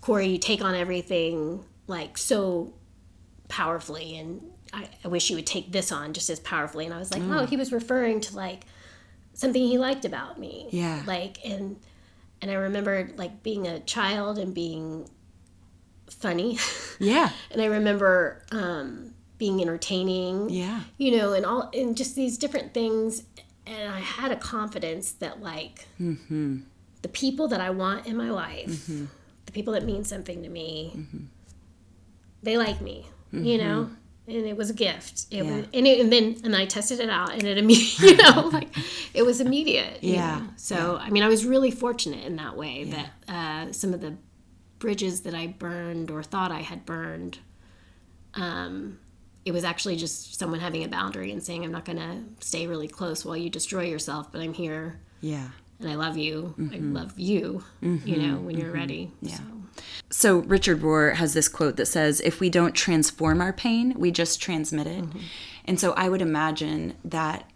Corey, you take on everything like so powerfully, and I, I wish you would take this on just as powerfully. And I was like, oh, he was referring to like something he liked about me. Yeah. Like, and and I remembered like being a child and being funny. <laughs> yeah, and I remember um, being entertaining, yeah, you know, and all and just these different things. And I had a confidence that like the people that I want in my life, the people that mean something to me, they like me, you know. And it was a gift. It Yeah. was, and, it, and then and I tested it out, and it immediately, <laughs> you know, <laughs> like it was immediate. you Yeah. know. So I mean, I was really fortunate in that way that uh, some of the bridges that I burned or thought I had burned, um, it was actually just someone having a boundary and saying, I'm not going to stay really close while you destroy yourself, but I'm here yeah. and I love you. I mm-hmm. love you, you mm-hmm. know, when you're mm-hmm. ready. Yeah. So Richard Rohr has this quote that says, "If we don't transform our pain, we just transmit it." And so I would imagine that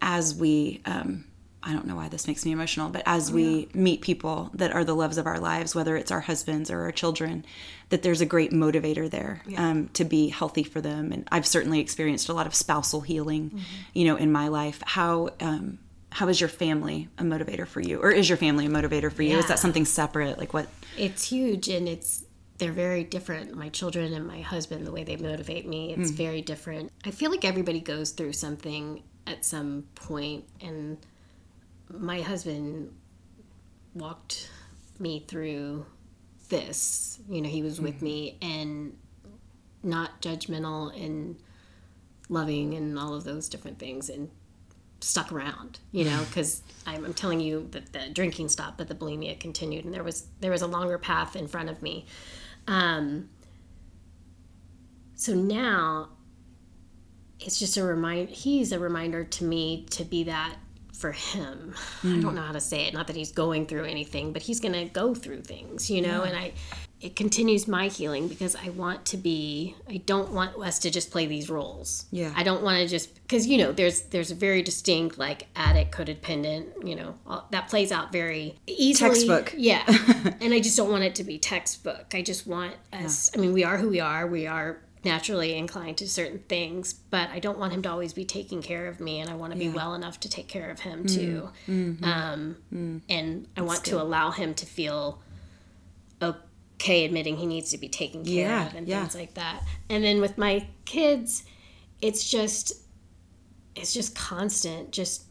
as we, um, I don't know why this makes me emotional, but as we meet people that are the loves of our lives, whether it's our husbands or our children, that there's a great motivator there um, to be healthy for them. And I've certainly experienced a lot of spousal healing, you know, in my life. How um, how is your family a motivator for you, or is your family a motivator for you? Is that something separate? Like what? It's huge and it's, they're very different. My children and my husband, the way they motivate me, it's very different. I feel like everybody goes through something at some point, and my husband walked me through this. You know, he was with me and not judgmental and loving and all of those different things and stuck around you know <laughs> because I'm, I'm telling you that the drinking stopped but the bulimia continued and there was there was a longer path in front of me um, so now it's just a remind he's a reminder to me to be that for him. I don't hmm. know how to say it not that he's going through anything but he's gonna go through things you know and i it continues my healing because I want to be I don't want us to just play these roles. Yeah. I don't want to just because you know there's there's a very distinct like addict codependent you know all, that plays out very easily. Textbook. yeah. <laughs> And I just don't want it to be textbook. I just want us I mean we are who we are. We are naturally inclined to certain things but I don't want him to always be taking care of me and I want to be well enough to take care of him too mm, mm-hmm. um, mm. and I want to allow him to feel okay admitting he needs to be taken care Yeah, of and yeah. things like that. And then with my kids, it's just it's just constant. Just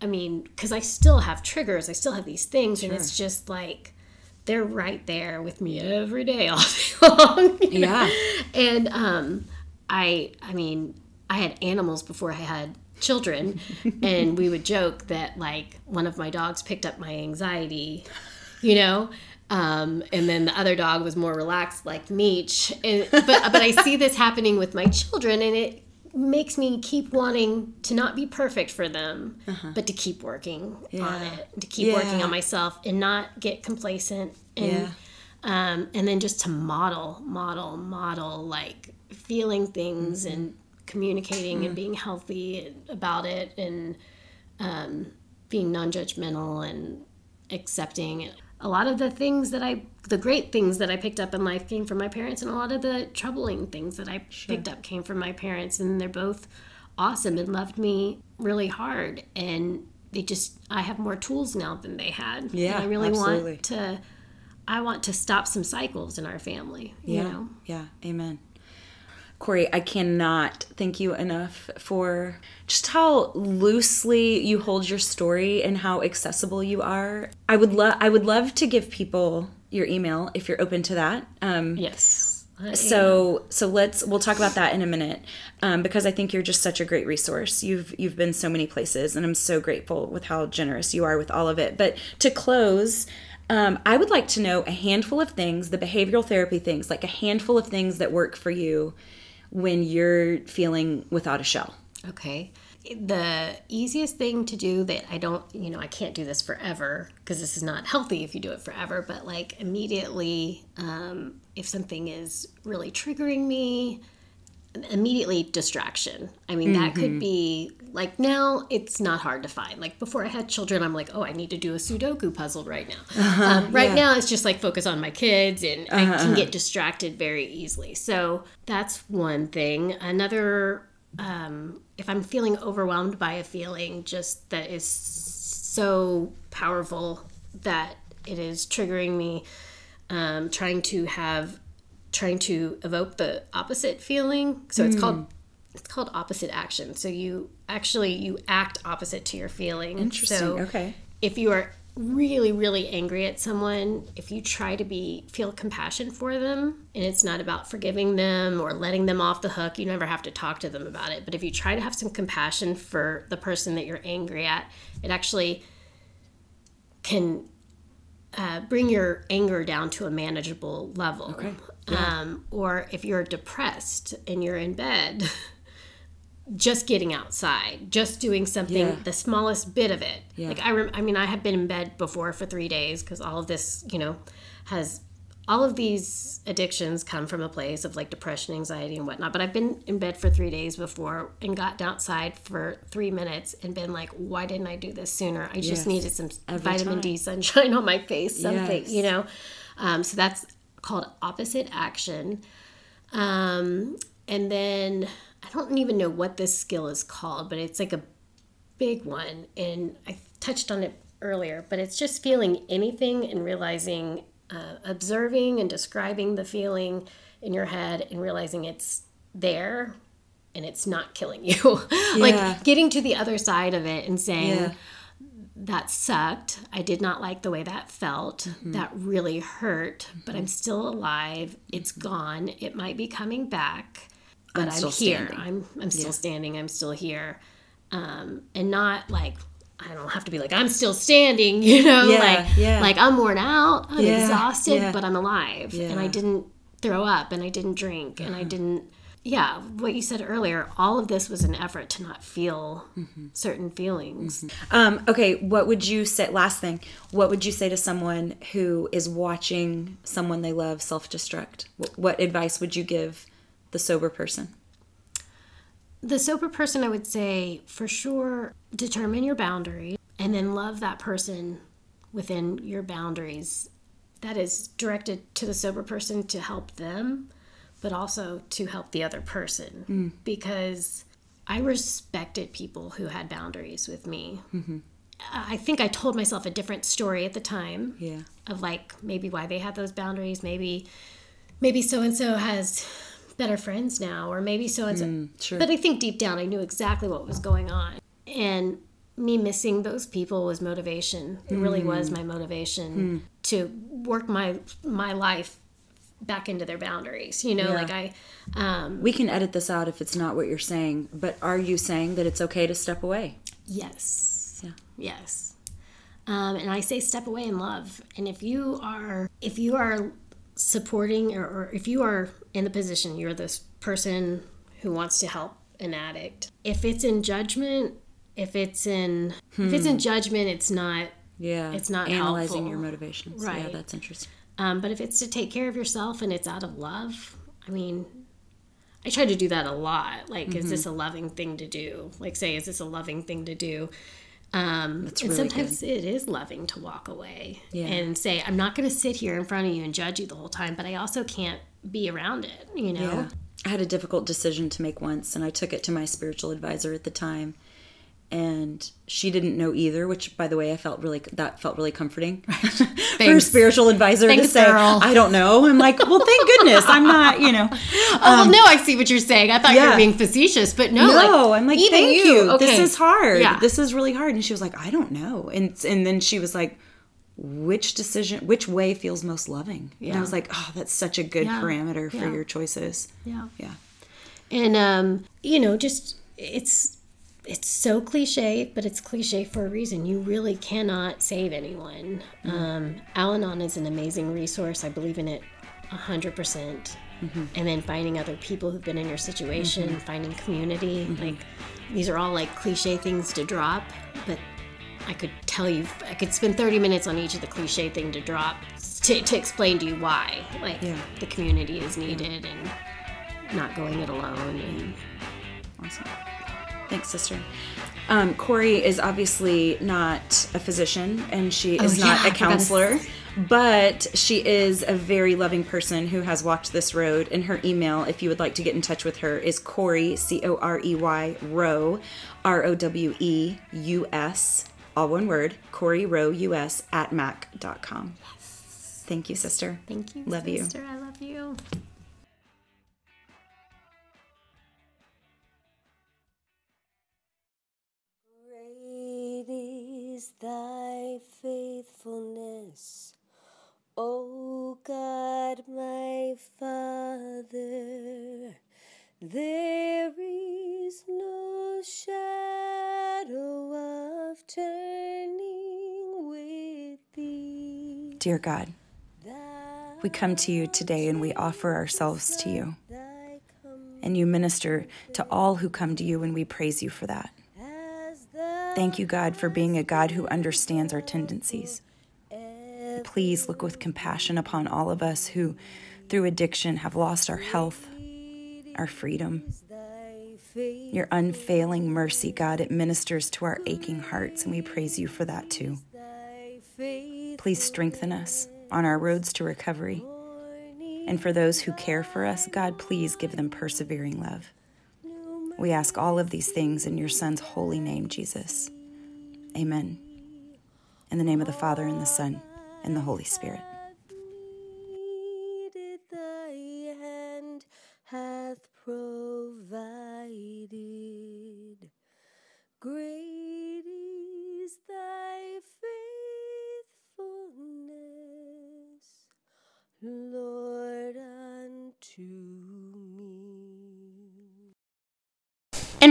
I mean, because I still have triggers, I still have these things, and it's just like they're right there with me every day all <laughs> day long. you know? Yeah. And um, I I mean, I had animals before I had children, <laughs> and we would joke that like one of my dogs picked up my anxiety, you know. Um, and then the other dog was more relaxed, like Meech. And, but but I see this happening with my children, and it makes me keep wanting to not be perfect for them, but to keep working on it, to keep working Uh-huh. On myself, and not get complacent. And Yeah. um, and then just to model, model, model, like feeling things Mm-hmm. and communicating Mm. and being healthy about it and um, being non-judgmental and accepting. A lot of the things that I, the great things that I picked up in life came from my parents, and a lot of the troubling things that I picked up came from my parents, and they're both awesome and loved me really hard. And they just, I have more tools now than they had. Yeah, and I really absolutely. want to I want to stop some cycles in our family. You Yeah. know? Yeah. Amen. Corey, I cannot thank you enough for just how loosely you hold your story and how accessible you are. I would love I would love to give people your email if you're open to that. Um, Yes. So so let's we'll talk about that in a minute um, because I think you're just such a great resource. You've you've been so many places, and I'm so grateful with how generous you are with all of it. But to close. Um, I would like to know a handful of things, the behavioral therapy things, like a handful of things that work for you when you're feeling without a shell. Okay. The easiest thing to do that I don't, you know, I can't do this forever because this is not healthy if you do it forever, but like immediately, um, if something is really triggering me, immediately distraction. I mean, that could be like now it's not hard to find. Like before I had children, I'm like, oh, I need to do a Sudoku puzzle right now. <laughs> um, right now, it's just like focus on my kids and I can get distracted very easily. So that's one thing. Another, um, if I'm feeling overwhelmed by a feeling just that is so powerful that it is triggering me, um, trying to have trying to evoke the opposite feeling. So it's called it's called opposite action. So you actually you act opposite to your feeling. Interesting. So Okay. if you are really really angry at someone, if you try to be feel compassion for them and it's not about forgiving them or letting them off the hook, you never have to talk to them about it. But if you try to have some compassion for the person that you're angry at, it actually can uh, bring your anger down to a manageable level. Okay. Um, or if you're depressed and you're in bed, <laughs> just getting outside, just doing something, Yeah. the smallest bit of it. Yeah. Like I, rem- I mean, I have been in bed before for three days because all of this, you know, has all of these addictions come from a place of like depression, anxiety, and whatnot. But I've been in bed for three days before and got outside for three minutes and been like, why didn't I do this sooner? I just Yes. needed some Every vitamin time. D sunshine <laughs> on my face, something, Yes. you know? Um, so that's called opposite action. Um, and then I don't even know what this skill is called, but it's like a big one. And I touched on it earlier, but it's just feeling anything and realizing, uh, observing and describing the feeling in your head and realizing it's there and it's not killing you. <laughs> Yeah. like getting to the other side of it and saying, Yeah. That sucked. I did not like the way that felt. Mm-hmm. That really hurt, but I'm still alive. It's gone. It might be coming back, but I'm I'm, still here. standing. I'm I'm still standing. I'm still here. Um, and not like I don't have to be like I'm still standing, <laughs> you know, Yeah, like yeah. like I'm worn out, I'm Yeah, exhausted, yeah. but I'm alive. And I didn't throw up and I didn't drink and I Uh-huh. didn't yeah, what you said earlier, all of this was an effort to not feel certain feelings. Um, okay, what would you say? Last thing, what would you say to someone who is watching someone they love self destruct? What, what advice would you give the sober person? The sober person, I would say, for sure, determine your boundaries and then love that person within your boundaries. That is directed to the sober person to help them, but also to help the other person. Hmm. Because I respected people who had boundaries with me. Mm-hmm. I think I told myself a different story at the time Yeah. of like maybe why they had those boundaries. Maybe, maybe so and so has better friends now, or maybe so and so. But I think deep down I knew exactly what was going on, and me missing those people was motivation. It really hmm. was my motivation hmm. to work my my life back into their boundaries. You know, Yeah. like I, um, We can edit this out if it's not what you're saying, but are you saying that it's okay to step away? Yes. Yeah. Yes. Um, and I say step away in love. And if you are if you are supporting or, or if you are in the position you're this person who wants to help an addict, if it's in judgment, if it's in if it's in judgment, it's not. Yeah. It's not analyzing helpful. your motivations. right Yeah, that's interesting. Um, but if it's to take care of yourself and it's out of love, I mean, I try to do that a lot. Like, is this a loving thing to do? Like, say, is this a loving thing to do? Um, and really sometimes it is loving to walk away Yeah. and say, I'm not going to sit here in front of you and judge you the whole time, but I also can't be around it, you know? Yeah. I had a difficult decision to make once, and I took it to my spiritual advisor at the time. And she didn't know either, which, by the way, I felt really that felt really comforting <laughs> for a spiritual advisor to say, girl. "I don't know." I'm like, "Well, thank <laughs> goodness, I'm not," you know. <laughs> Oh, well, no, I see what you're saying. I thought you were being facetious, but no, No, like, I'm like, thank you. Okay. This is hard. Yeah. This is really hard. And she was like, I don't know. And and then she was like, which decision, which way feels most loving? And I was like, oh, that's such a good Yeah. parameter for Yeah. your choices. yeah. Yeah. and um, you know just it's it's so cliche but it's cliche for a reason. You really cannot save anyone. Mm-hmm. Um, al-anon is an amazing resource. I believe in it 100%. Mm-hmm. And then finding other people who've been in your situation mm-hmm. finding community like these are all like cliche things to drop but i could tell you i could spend 30 minutes on each of the cliche thing to drop to, to explain to you why like Yeah. the community is needed and not going it alone and Awesome. Thanks, sister. Um, Corey is obviously not a physician and she is Oh, yeah, not I a counselor, but she is a very loving person who has walked this road. And her email, if you would like to get in touch with her, is Corey, C O R E Y, Rowe, R O W E U S, all one word, Corey Rowe US at mac.com. Thank you, sister. thank you Love you. sister i love you is thy faithfulness, O God my Father. There is no shadow of turning with thee. Dear God, we come to you today and we offer ourselves to you. And you minister to all who come to you, and we praise you for that. Thank you, God, for being a God who understands our tendencies. Please look with compassion upon all of us who, through addiction, have lost our health, our freedom. Your unfailing mercy, God, it ministers to our aching hearts, and we praise you for that too. Please strengthen us on our roads to recovery. And for those who care for us, God, please give them persevering love. We ask all of these things in your Son's holy name, Jesus. Amen. In the name of the Father, and the Son, and the Holy Spirit.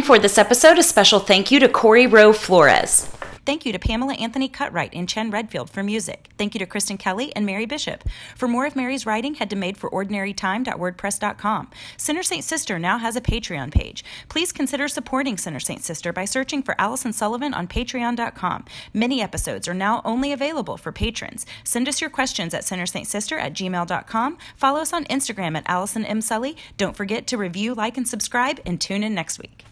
For this episode, a special thank you to Corey Rowe Flores. Thank you to Pamela Anthony Cutright and Chen Redfield for music. Thank you to Kristen Kelly and Mary Bishop. For more of Mary's writing, head to madeforordinarytime.wordpress.com. Sinner Saint Sister now has a Patreon page. Please consider supporting Sinner Saint Sister by searching for Allison Sullivan on patreon.com. Many episodes are now only available for patrons. Send us your questions at sinnersaintsister at gmail.com. Follow us on Instagram at Allison M. Sully. Don't forget to review, like, and subscribe, and tune in next week.